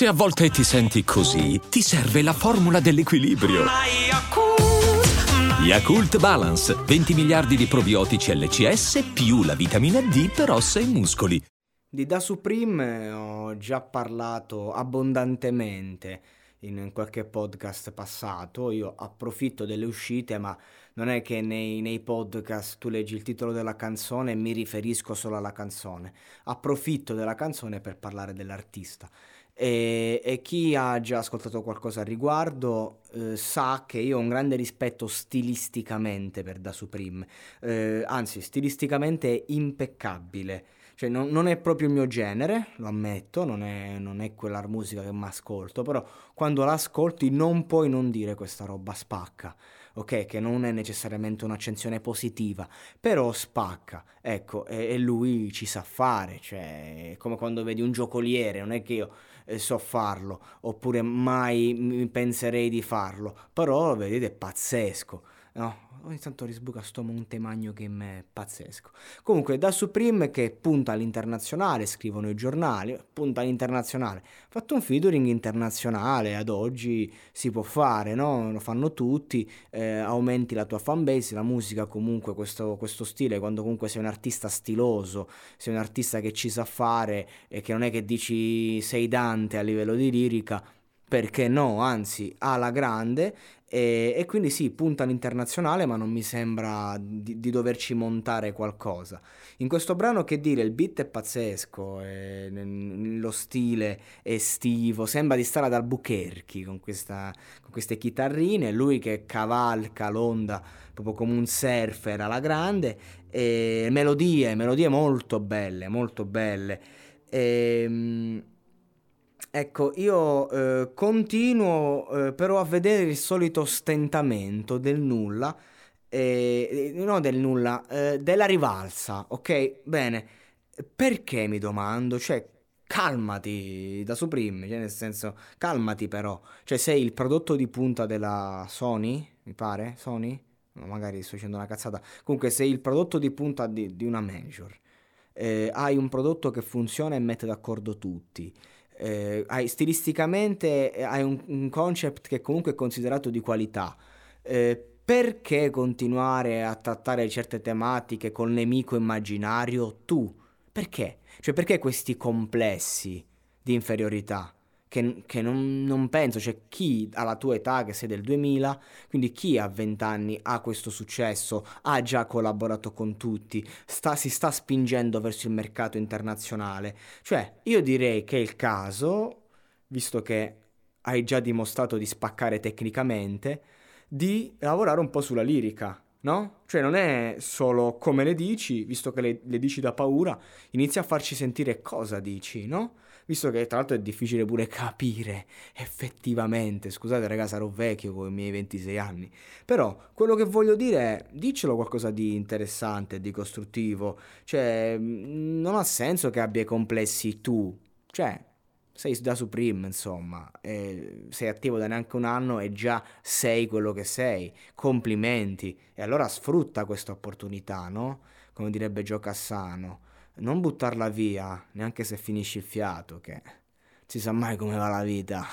Se a volte ti senti così, ti serve la formula dell'equilibrio. Yakult Balance, 20 miliardi di probiotici LCS più la vitamina D per ossa e muscoli. Di Da Supreme ho già parlato abbondantemente in qualche podcast passato. Io approfitto delle uscite, ma non è che nei, nei, podcast tu leggi il titolo della canzone e mi riferisco solo alla canzone. Approfitto della canzone per parlare dell'artista. E, e chi ha già ascoltato qualcosa al riguardo eh, sa che io ho un grande rispetto stilisticamente per Da Supreme, eh, anzi stilisticamente è impeccabile. Cioè, non, non, è proprio il mio genere, lo ammetto, non è, non è quella musica che mi ascolto, però quando l'ascolti non puoi non dire questa roba spacca ok? Che non è necessariamente un'accensione positiva, però spacca, ecco, e, e lui ci sa fare, cioè è come quando vedi un giocoliere, non è che io eh, so farlo, oppure mai penserei di farlo, però vedete è pazzesco, no? ogni tanto risbuca sto Montemagno che è pazzesco. Comunque, da Supreme che punta all'internazionale, scrivono i giornali, punta all'internazionale. Fatto un featuring internazionale, ad oggi si può fare, no? Lo fanno tutti, eh, aumenti la tua fanbase, la musica comunque, questo, questo, stile, quando comunque sei un artista stiloso, sei un artista che ci sa fare e che non è che dici sei Dante a livello di lirica, perché no, anzi, alla grande e, e, quindi sì, punta all'internazionale, ma non mi sembra di, di, doverci montare qualcosa. In questo brano, che dire, il beat è pazzesco, è, lo stile estivo, sembra di stare ad Albuquerque con, questa, con queste chitarrine, lui che cavalca l'onda proprio come un surfer alla grande, e melodie, melodie molto belle, molto belle. E, ehm, Ecco, io eh, continuo eh, però a vedere il solito stentamento del nulla, eh, non del nulla, eh, della rivalsa, ok? Bene, perché mi domando? Cioè, calmati da Supreme, cioè nel senso, calmati però. Cioè, sei il prodotto di punta della Sony, mi pare? Sony? No, magari sto dicendo una cazzata. Comunque, sei il prodotto di punta di, di una major. Eh, hai un prodotto che funziona e mette d'accordo tutti eh, hai, stilisticamente eh, hai un, un, concept che comunque è considerato di qualità. Eh, perché continuare a trattare certe tematiche col nemico immaginario tu? Perché? Cioè perché questi complessi di inferiorità? Che, che non, non, penso, cioè chi alla tua età che sei del 2000, quindi chi a 20 anni ha questo successo, ha già collaborato con tutti, sta, si sta spingendo verso il mercato internazionale. Cioè io direi che è il caso, visto che hai già dimostrato di spaccare tecnicamente, di lavorare un po' sulla lirica. No? Cioè non è solo come le dici, visto che le, le dici da paura, inizia a farci sentire cosa dici, no? Visto che tra l'altro è difficile pure capire effettivamente, scusate raga sarò vecchio con i miei 26 anni, però quello che voglio dire è diccelo qualcosa di interessante, di costruttivo, cioè mm, non ha senso che abbia complessi tu, cioè sei da Supreme, insomma, sei attivo da neanche un anno e già sei quello che sei. Complimenti. E allora sfrutta questa opportunità, no? Come direbbe Gio Cassano non buttarla via, neanche se finisci il fiato, che si sa mai come va la vita.